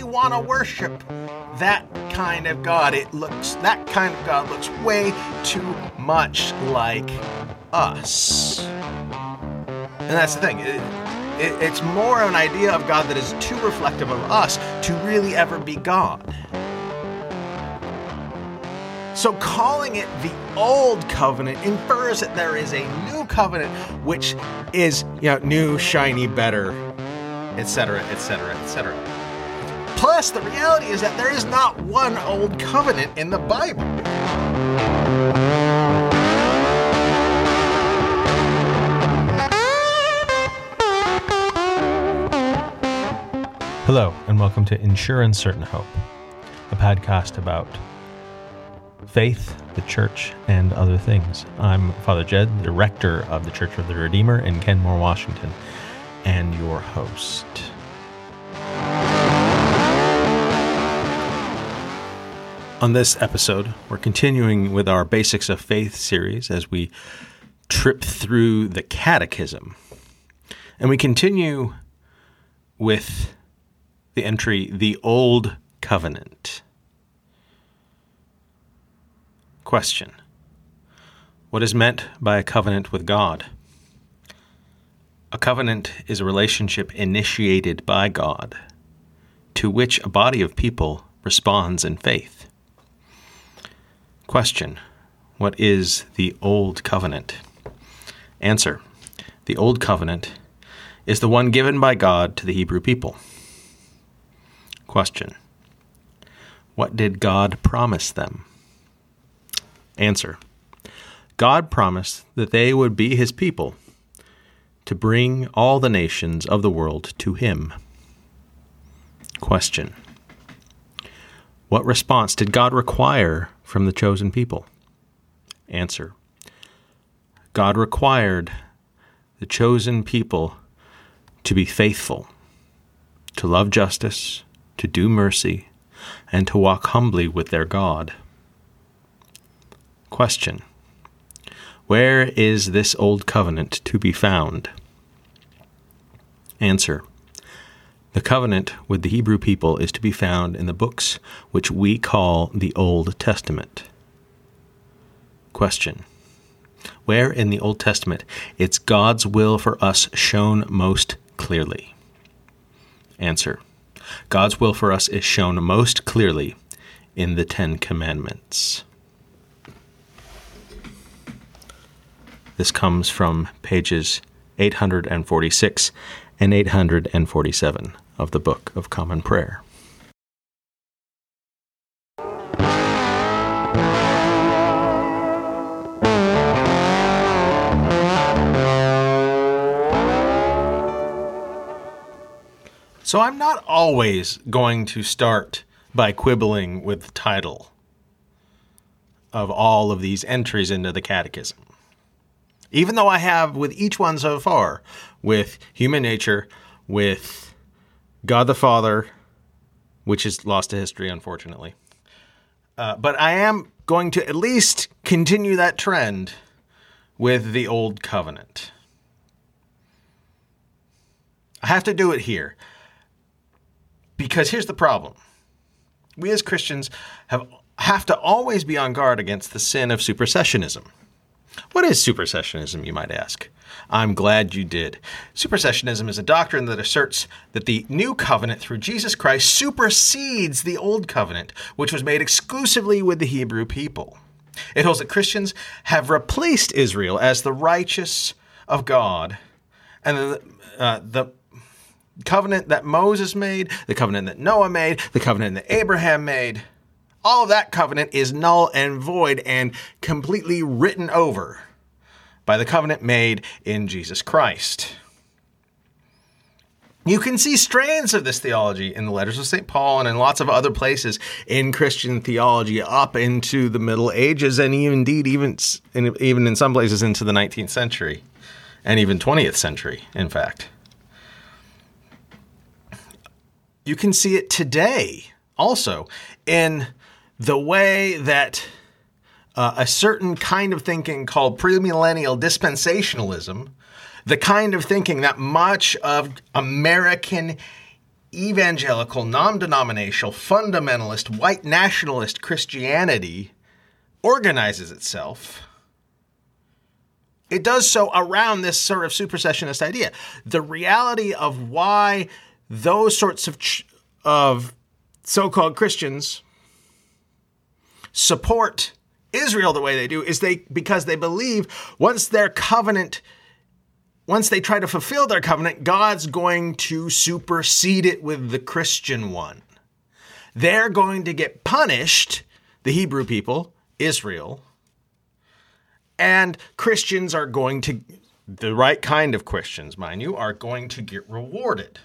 really want to worship that kind of God. It looks that kind of God looks way too much like us. And that's the thing. It, it, it's more of an idea of God that is too reflective of us to really ever be God. So calling it the old covenant infers that there is a new covenant which is, you know, new, shiny, better, etc., etc., etc. Plus, the reality is that there is not one old covenant in the Bible. Hello, and welcome to In Sure and Certain Hope, a podcast about faith, the church, and other things. I'm Father Jed, the rector of the Church of the Redeemer in Kenmore, Washington, and your host. On this episode, we're continuing with our Basics of Faith series as we trip through the Catechism. And we continue with the entry, the Old Covenant. Question What is meant by a covenant with God? A covenant is a relationship initiated by God to which a body of people responds in faith. Question What is the Old Covenant? Answer The Old Covenant is the one given by God to the Hebrew people. Question What did God promise them? Answer God promised that they would be his people to bring all the nations of the world to him. Question What response did God require from the chosen people? Answer God required the chosen people to be faithful, to love justice, to do mercy, and to walk humbly with their God. Question Where is this old covenant to be found? Answer The covenant with the Hebrew people is to be found in the books which we call the Old Testament. Question Where in the Old Testament is God's will for us shown most clearly? Answer God's will for us is shown most clearly in the Ten Commandments. This comes from pages 846 and 847 of the Book of Common Prayer. So I'm not always going to start by quibbling with the title of all of these entries into the catechism even though I have with each one so far, with human nature, with God the Father, which is lost to history, unfortunately. Uh, but I am going to at least continue that trend with the Old Covenant. I have to do it here because here's the problem. We as Christians have, have to always be on guard against the sin of supersessionism. What is supersessionism, you might ask? I'm glad you did. Supersessionism is a doctrine that asserts that the new covenant through Jesus Christ supersedes the old covenant, which was made exclusively with the Hebrew people. It holds that Christians have replaced Israel as the righteous of God, and the, uh, the covenant that Moses made, the covenant that Noah made, the covenant that Abraham made, all of that covenant is null and void and completely written over by the covenant made in Jesus Christ. You can see strands of this theology in the letters of St. Paul and in lots of other places in Christian theology up into the Middle Ages and indeed even even in some places into the 19th century and even 20th century, in fact. You can see it today also in the way that uh, a certain kind of thinking called premillennial dispensationalism, the kind of thinking that much of American evangelical, non denominational, fundamentalist, white nationalist Christianity organizes itself, it does so around this sort of supersessionist idea. The reality of why those sorts of, ch- of so called Christians support Israel the way they do is they because they believe once their covenant once they try to fulfill their covenant, God's going to supersede it with the Christian one. They're going to get punished, the Hebrew people, Israel, and Christians are going to, the right kind of Christians, mind you, are going to get rewarded.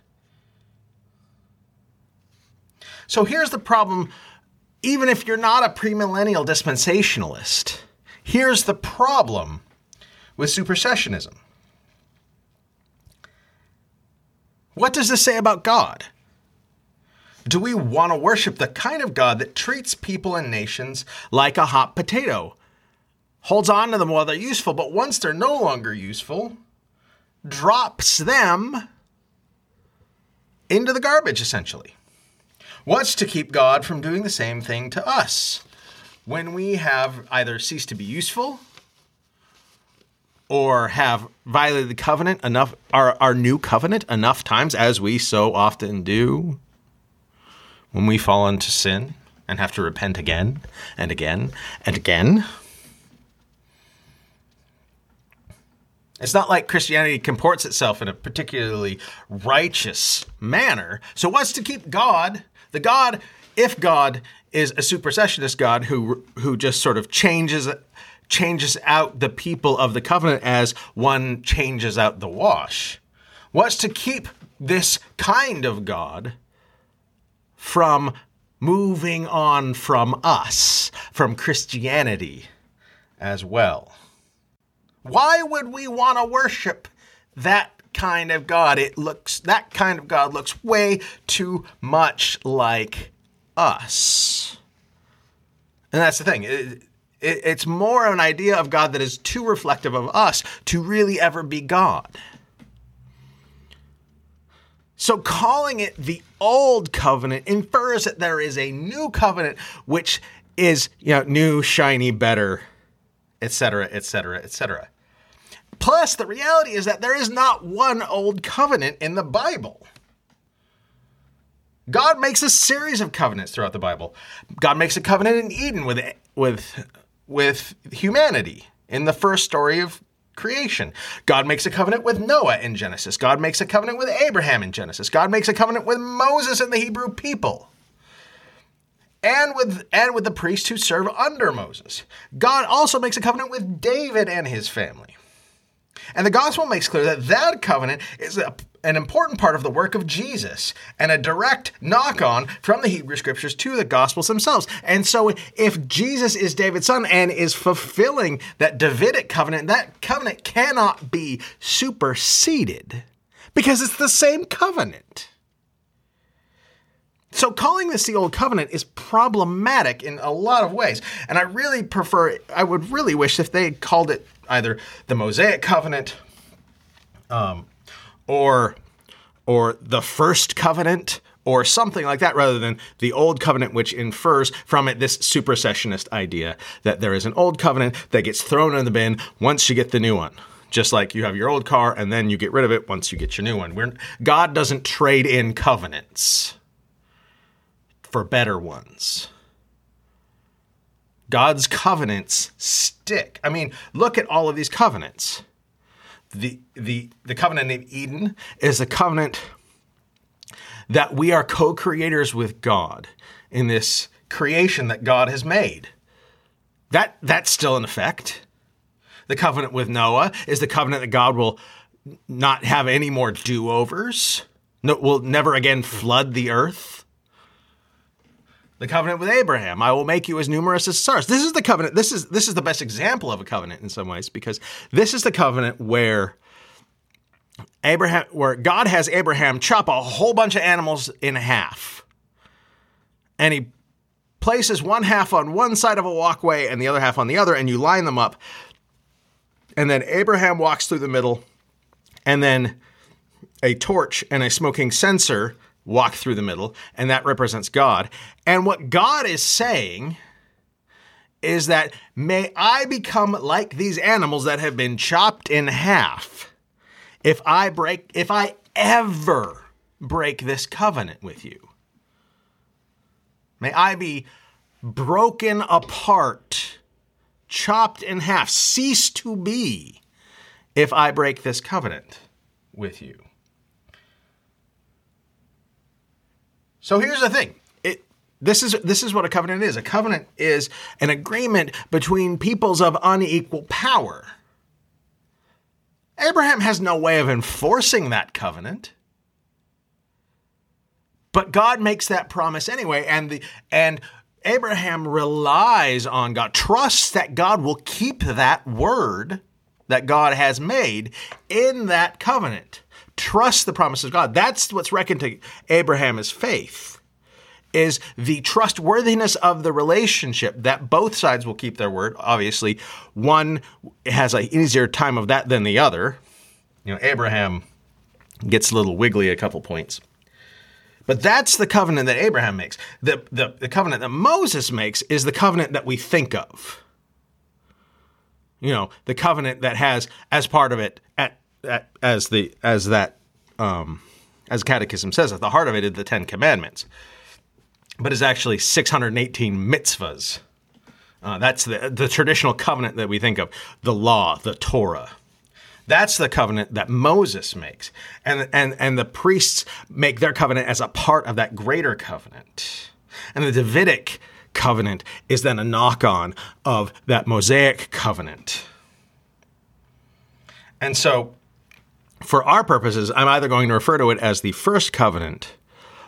So here's the problem even if you're not a premillennial dispensationalist, here's the problem with supersessionism. What does this say about God? Do we want to worship the kind of God that treats people and nations like a hot potato? Holds on to them while they're useful, but once they're no longer useful, drops them into the garbage, essentially. What's to keep God from doing the same thing to us? When we have either ceased to be useful or have violated the covenant enough, our, our new covenant enough times, as we so often do, when we fall into sin and have to repent again and again and again. It's not like Christianity comports itself in a particularly righteous manner. So, what's to keep God, the God, if God is a supersessionist God who who just sort of changes changes out the people of the covenant as one changes out the wash. What's to keep this kind of God from moving on from us, from Christianity as well? Why would we want to worship that kind of God? It looks that kind of God looks way too much like us. And that's the thing. It, it's more of an idea of God that is too reflective of us to really ever be God. So, calling it the old covenant infers that there is a new covenant which is, you know, new, shiny, better, etc., etc., etc. Plus, the reality is that there is not one old covenant in the Bible. God makes a series of covenants throughout the Bible. God makes a covenant in Eden with with with humanity in the first story of creation. God makes a covenant with Noah in Genesis. God makes a covenant with Abraham in Genesis. God makes a covenant with Moses and the Hebrew people. And with and with the priests who serve under Moses. God also makes a covenant with David and his family. And the gospel makes clear that that covenant is a, an important part of the work of Jesus and a direct knock on from the Hebrew scriptures to the gospels themselves. And so, if Jesus is David's son and is fulfilling that Davidic covenant, that covenant cannot be superseded because it's the same covenant. So, calling this the Old Covenant is problematic in a lot of ways. And I really prefer, I would really wish if they called it either the Mosaic Covenant um, or, or the First Covenant or something like that rather than the old covenant, which infers from it this supersessionist idea that there is an old covenant that gets thrown in the bin once you get the new one. Just like you have your old car and then you get rid of it once you get your new one. We're, God doesn't trade in covenants for better ones. God's covenants stick. I mean, look at all of these covenants. The, the, the covenant in Eden is a covenant that we are co creators with God in this creation that God has made. That, that's still in effect. The covenant with Noah is the covenant that God will not have any more do overs, no, will never again flood the earth the covenant with Abraham. I will make you as numerous as stars. This is the covenant. This is this is the best example of a covenant in some ways because this is the covenant where Abraham where God has Abraham chop a whole bunch of animals in half. And he places one half on one side of a walkway and the other half on the other and you line them up. And then Abraham walks through the middle and then a torch and a smoking censer walk through the middle, and that represents God. And what God is saying is that may I become like these animals that have been chopped in half if I break, if I ever break this covenant with you. May I be broken apart, chopped in half, cease to be if I break this covenant with you. So here's the thing. It, this is this is what a covenant is. A covenant is an agreement between peoples of unequal power. Abraham has no way of enforcing that covenant. But God makes that promise anyway and the and Abraham relies on God, trusts that God will keep that word that God has made in that covenant. Trust the promises of God. That's what's reckoned to Abraham as faith. Is the trustworthiness of the relationship that both sides will keep their word. Obviously, one has an easier time of that than the other. You know, Abraham gets a little wiggly a couple points. But that's the covenant that Abraham makes. The, the, the covenant that Moses makes is the covenant that we think of you know the covenant that has as part of it at as the as that um, as catechism says at the heart of it is the Ten Commandments, but is actually 618 mitzvahs. Uh, that's the the traditional covenant that we think of, the law, the Torah. That's the covenant that Moses makes, and and and the priests make their covenant as a part of that greater covenant, and the Davidic covenant is then a knock on of that Mosaic covenant. And so, for our purposes, I'm either going to refer to it as the first covenant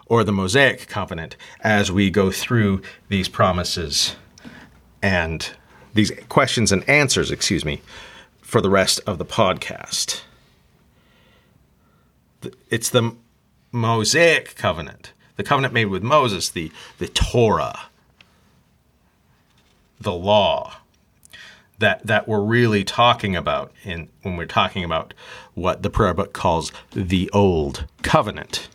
or the Mosaic covenant as we go through these promises and these questions and answers, excuse me, for the rest of the podcast. It's the Mosaic covenant, the covenant made with Moses, the, the Torah the law that that we're really talking about in when we're talking about what the prayer book calls the old covenant.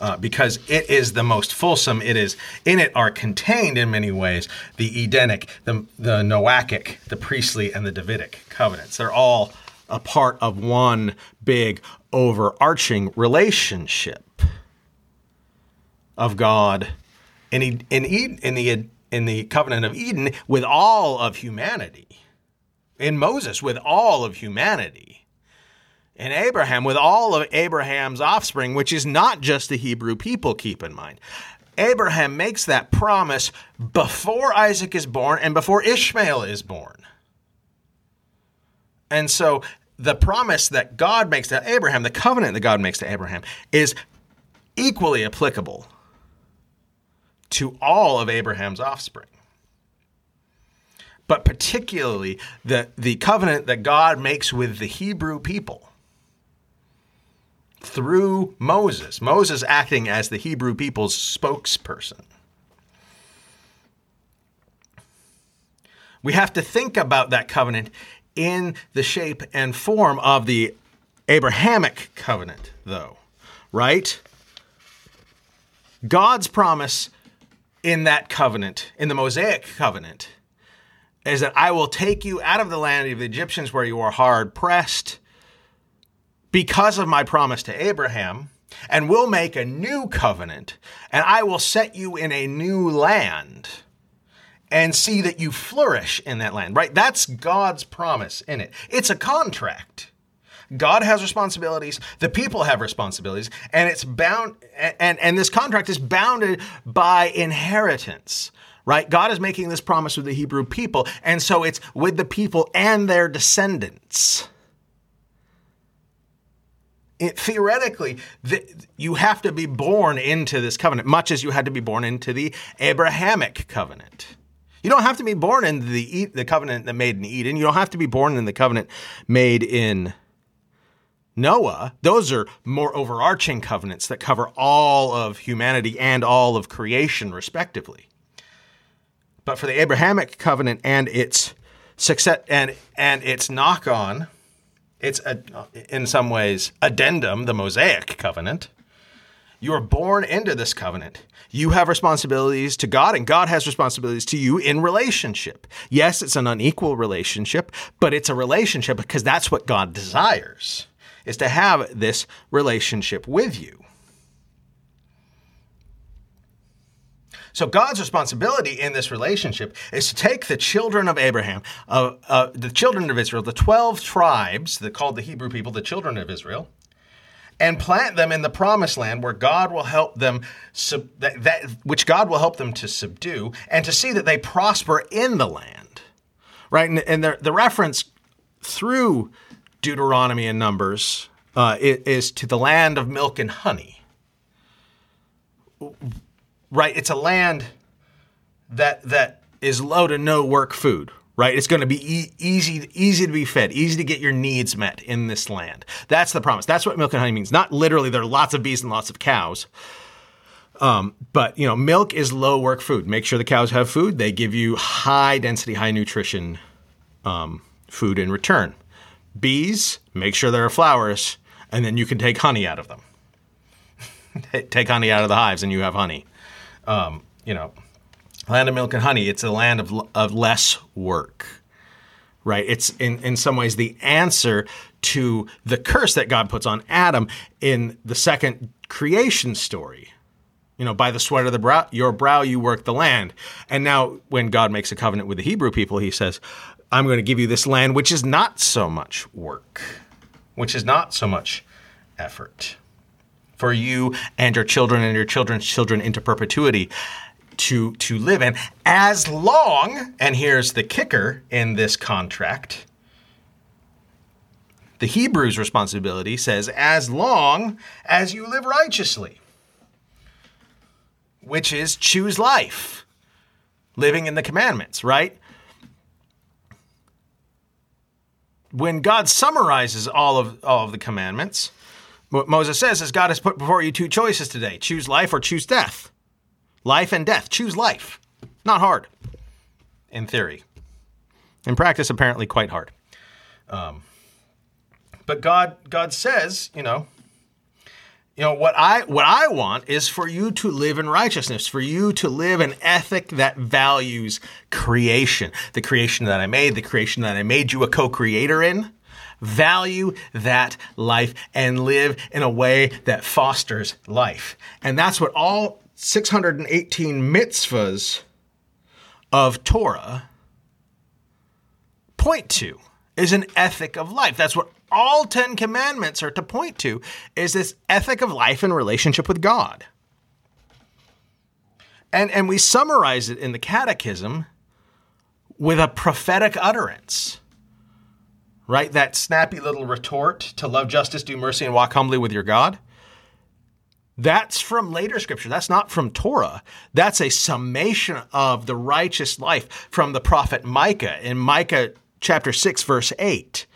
Uh, because it is the most fulsome. It is in it are contained in many ways the Edenic, the the Noachic, the priestly, and the Davidic covenants. They're all a part of one big overarching relationship of God in, in, in, the, in the covenant of Eden with all of humanity, in Moses with all of humanity, in Abraham with all of Abraham's offspring, which is not just the Hebrew people, keep in mind. Abraham makes that promise before Isaac is born and before Ishmael is born. And so the promise that God makes to Abraham, the covenant that God makes to Abraham, is equally applicable to all of Abraham's offspring. But particularly the, the covenant that God makes with the Hebrew people through Moses, Moses acting as the Hebrew people's spokesperson. We have to think about that covenant in the shape and form of the Abrahamic covenant, though, right? God's promise in that covenant, in the Mosaic covenant, is that I will take you out of the land of the Egyptians where you are hard pressed because of my promise to Abraham, and will make a new covenant, and I will set you in a new land and see that you flourish in that land, right? That's God's promise in it. It's a contract. God has responsibilities, the people have responsibilities, and it's bound and, and this contract is bounded by inheritance. Right? God is making this promise with the Hebrew people, and so it's with the people and their descendants. It, theoretically, the, you have to be born into this covenant, much as you had to be born into the Abrahamic covenant. You don't have to be born into the the covenant that made in Eden. You don't have to be born in the covenant made in Noah, those are more overarching covenants that cover all of humanity and all of creation, respectively. But for the Abrahamic covenant and its success and and its knock-on it's a, in some ways addendum, the Mosaic covenant. You are born into this covenant. You have responsibilities to God, and God has responsibilities to you in relationship. Yes, it's an unequal relationship, but it's a relationship because that's what God desires, is to have this relationship with you. So God's responsibility in this relationship is to take the children of Abraham, uh, uh, the children of Israel, the 12 tribes that called the Hebrew people the children of Israel, and plant them in the promised land where God will help them sub- that, that, which God will help them to subdue and to see that they prosper in the land. Right? And, and the, the reference through Deuteronomy and Numbers uh, is to the land of milk and honey. Right? It's a land that that is low to no work food right? It's going to be e- easy, easy to be fed, easy to get your needs met in this land. That's the promise. That's what milk and honey means. Not literally, there are lots of bees and lots of cows. Um, but you know, milk is low work food. Make sure the cows have food. They give you high density, high nutrition um, food in return. Bees, make sure there are flowers, and then you can take honey out of them. take honey out of the hives, and you have honey. Um, you know, land of milk and honey. It's a land of, of less work, right? It's in, in some ways the answer to the curse that God puts on Adam in the second creation story. You know, by the sweat of the brow, your brow you work the land. And now, when God makes a covenant with the Hebrew people, he says, I'm going to give you this land which is not so much work, which is not so much effort for you and your children and your children's children into perpetuity to, to live in as long, and here's the kicker in this contract. The Hebrew's responsibility says, as long as you live righteously, which is choose life, living in the commandments, right? When God summarizes all of, all of the commandments, what Moses says is God has put before you two choices today choose life or choose death. Life and death. Choose life. Not hard, in theory. In practice, apparently quite hard. Um, but God, God says, you know, you know what I what I want is for you to live in righteousness, for you to live an ethic that values creation, the creation that I made, the creation that I made you a co-creator in. Value that life and live in a way that fosters life. And that's what all 618 mitzvahs of Torah point to is an ethic of life. That's what all 10 commandments are to point to is this ethic of life and relationship with God. And, and we summarize it in the catechism with a prophetic utterance. Right? That snappy little retort to love justice, do mercy, and walk humbly with your God. That's from later scripture. That's not from Torah. That's a summation of the righteous life from the prophet Micah in Micah chapter 6, verse 8.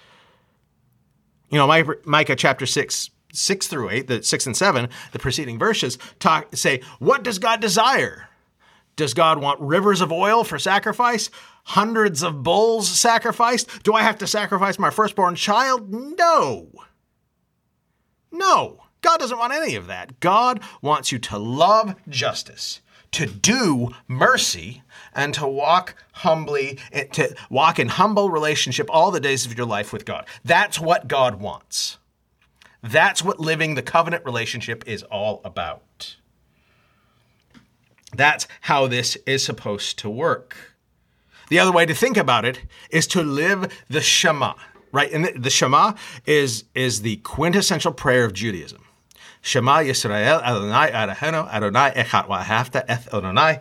You know, Micah chapter 6, 6 through 8, the 6 and 7, the preceding verses talk say, What does God desire? Does God want rivers of oil for sacrifice? Hundreds of bulls sacrificed? Do I have to sacrifice my firstborn child? No. No. God doesn't want any of that. God wants you to love justice, to do mercy, and to walk humbly, eh, to walk in humble relationship all the days of your life with God. That's what God wants. That's what living the covenant relationship is all about. That's how this is supposed to work. The other way to think about it is to live the Shema, right? And the, the Shema is, is the quintessential prayer of Judaism. Shema Yisrael Adonai Adonai Adonai Echad Wahafta Eth Adonai,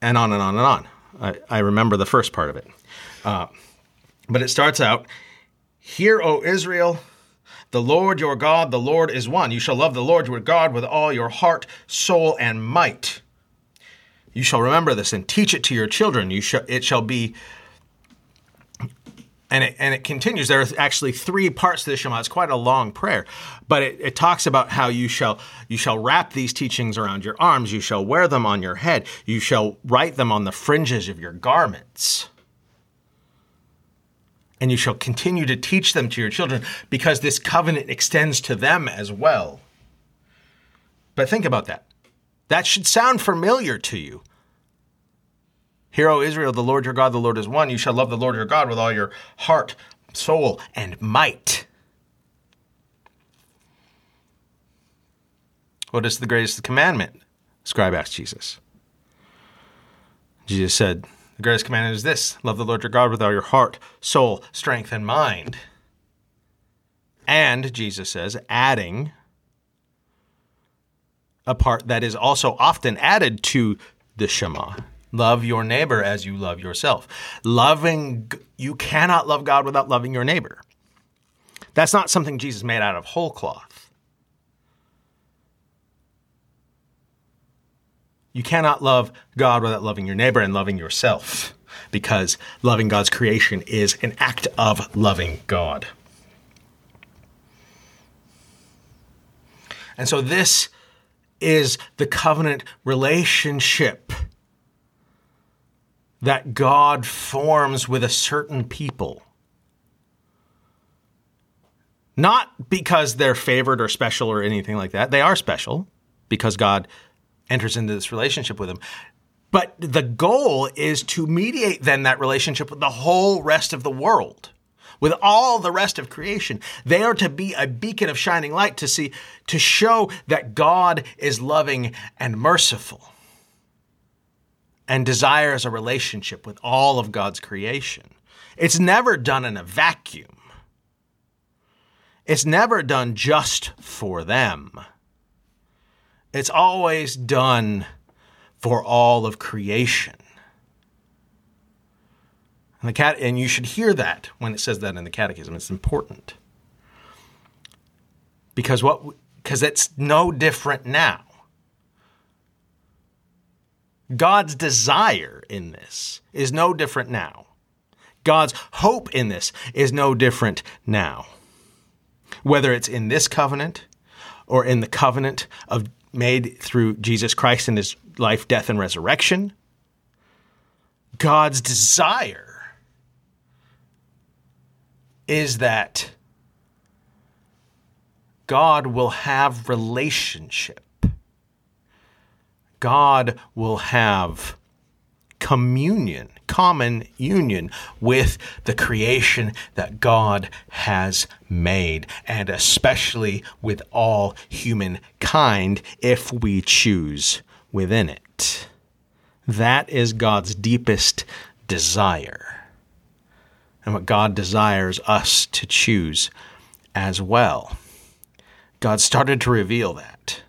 and on and on and on. I, I remember the first part of it. Uh, but it starts out, Hear, O Israel, the Lord your God, the Lord is one. You shall love the Lord your God with all your heart, soul, and might. You shall remember this and teach it to your children. You shall, it shall be and it, and it continues. There are actually three parts to the Shema. It's quite a long prayer, but it, it talks about how you shall you shall wrap these teachings around your arms. You shall wear them on your head. You shall write them on the fringes of your garments. and you shall continue to teach them to your children, because this covenant extends to them as well. But think about that. That should sound familiar to you. Hear, O Israel, the Lord your God, the Lord is one. You shall love the Lord your God with all your heart, soul, and might. What is the greatest commandment? Scribe asked Jesus. Jesus said, The greatest commandment is this love the Lord your God with all your heart, soul, strength, and mind. And, Jesus says, adding a part that is also often added to the Shema love your neighbor as you love yourself. Loving, you cannot love God without loving your neighbor. That's not something Jesus made out of whole cloth. You cannot love God without loving your neighbor and loving yourself because loving God's creation is an act of loving God. And so this is the covenant relationship that God forms with a certain people. Not because they're favored or special or anything like that. They are special because God enters into this relationship with them. But the goal is to mediate then that relationship with the whole rest of the world, with all the rest of creation. They are to be a beacon of shining light to see, to show that God is loving and merciful and desires a relationship with all of God's creation. It's never done in a vacuum. It's never done just for them. It's always done for all of creation. And the cat and you should hear that when it says that in the catechism. It's important. Because what because it's no different now. God's desire in this is no different now. God's hope in this is no different now. Whether it's in this covenant or in the covenant of made through Jesus Christ and his life, death, and resurrection, God's desire is that God will have relationship God will have communion, common union with the creation that God has made, and especially with all humankind if we choose within it. That is God's deepest desire, and what God desires us to choose as well. God started to reveal that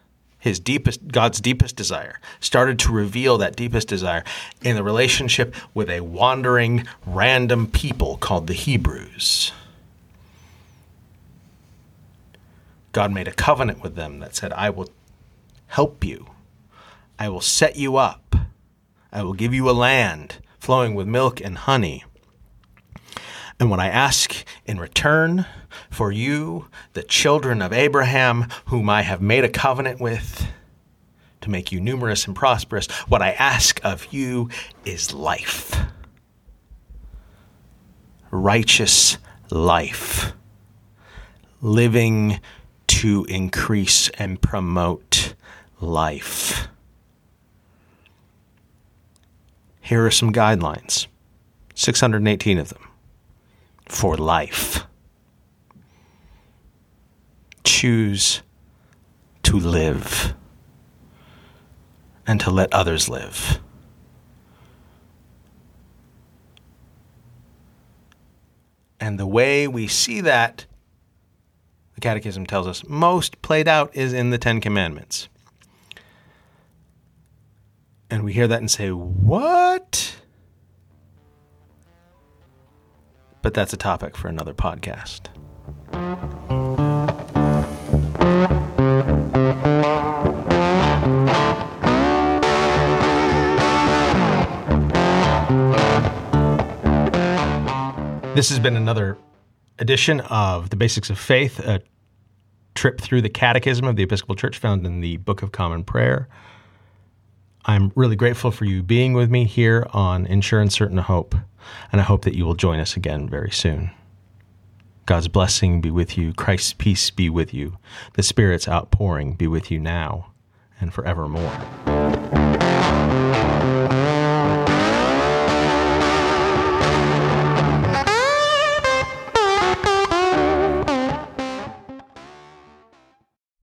his deepest God's deepest desire started to reveal that deepest desire in the relationship with a wandering random people called the Hebrews. God made a covenant with them that said, I will help you. I will set you up. I will give you a land flowing with milk and honey. And what I ask in return for you, the children of Abraham, whom I have made a covenant with, to make you numerous and prosperous, what I ask of you is life. Righteous life. Living to increase and promote life. Here are some guidelines 618 of them for life. Choose to live and to let others live. And the way we see that, the Catechism tells us, most played out is in the Ten Commandments. And we hear that and say, What? But that's a topic for another podcast. This has been another edition of The Basics of Faith, a trip through the Catechism of the Episcopal Church found in the Book of Common Prayer. I'm really grateful for you being with me here on In Sure and Certain Hope and I hope that you will join us again very soon. God's blessing be with you, Christ's peace be with you, the Spirit's outpouring be with you now and forevermore.